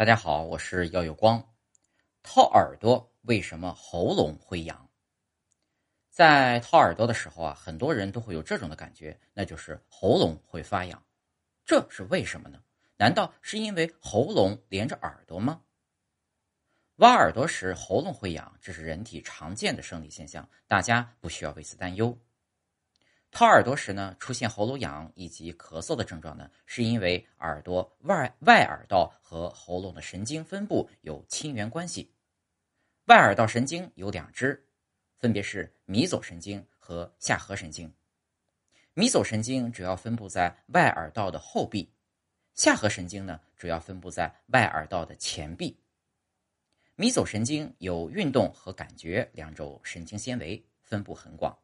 大家好，我是耀有光。掏耳朵为什么喉咙会痒？在掏耳朵的时候啊，很多人都会有这种的感觉，那就是喉咙会发痒。这是为什么呢？难道是因为喉咙连着耳朵吗？挖耳朵时喉咙会痒，这是人体常见的生理现象，大家不需要为此担忧。掏耳朵时呢，出现喉咙痒以及咳嗽的症状呢，是因为耳朵外外耳道和喉咙的神经分布有亲缘关系。外耳道神经有两支，分别是迷走神经和下颌神经。迷走神经主要分布在外耳道的后壁，下颌神经呢主要分布在外耳道的前壁。迷走神经有运动和感觉两种神经纤维，分布很广。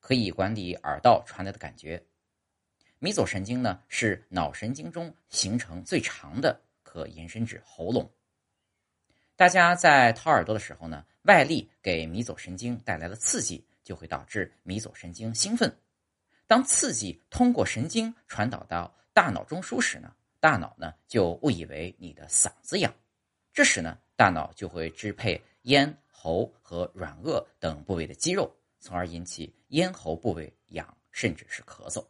可以管理耳道传来的感觉。迷走神经呢是脑神经中形成最长的，可延伸至喉咙。大家在掏耳朵的时候呢，外力给迷走神经带来了刺激，就会导致迷走神经兴奋。当刺激通过神经传导到大脑中枢时呢，大脑呢就误以为你的嗓子痒，这时呢，大脑就会支配咽喉和软腭等部位的肌肉。从而引起咽喉部位痒，甚至是咳嗽。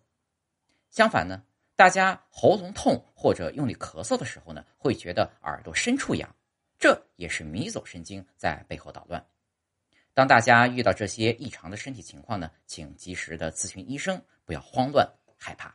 相反呢，大家喉咙痛或者用力咳嗽的时候呢，会觉得耳朵深处痒，这也是迷走神经在背后捣乱。当大家遇到这些异常的身体情况呢，请及时的咨询医生，不要慌乱害怕。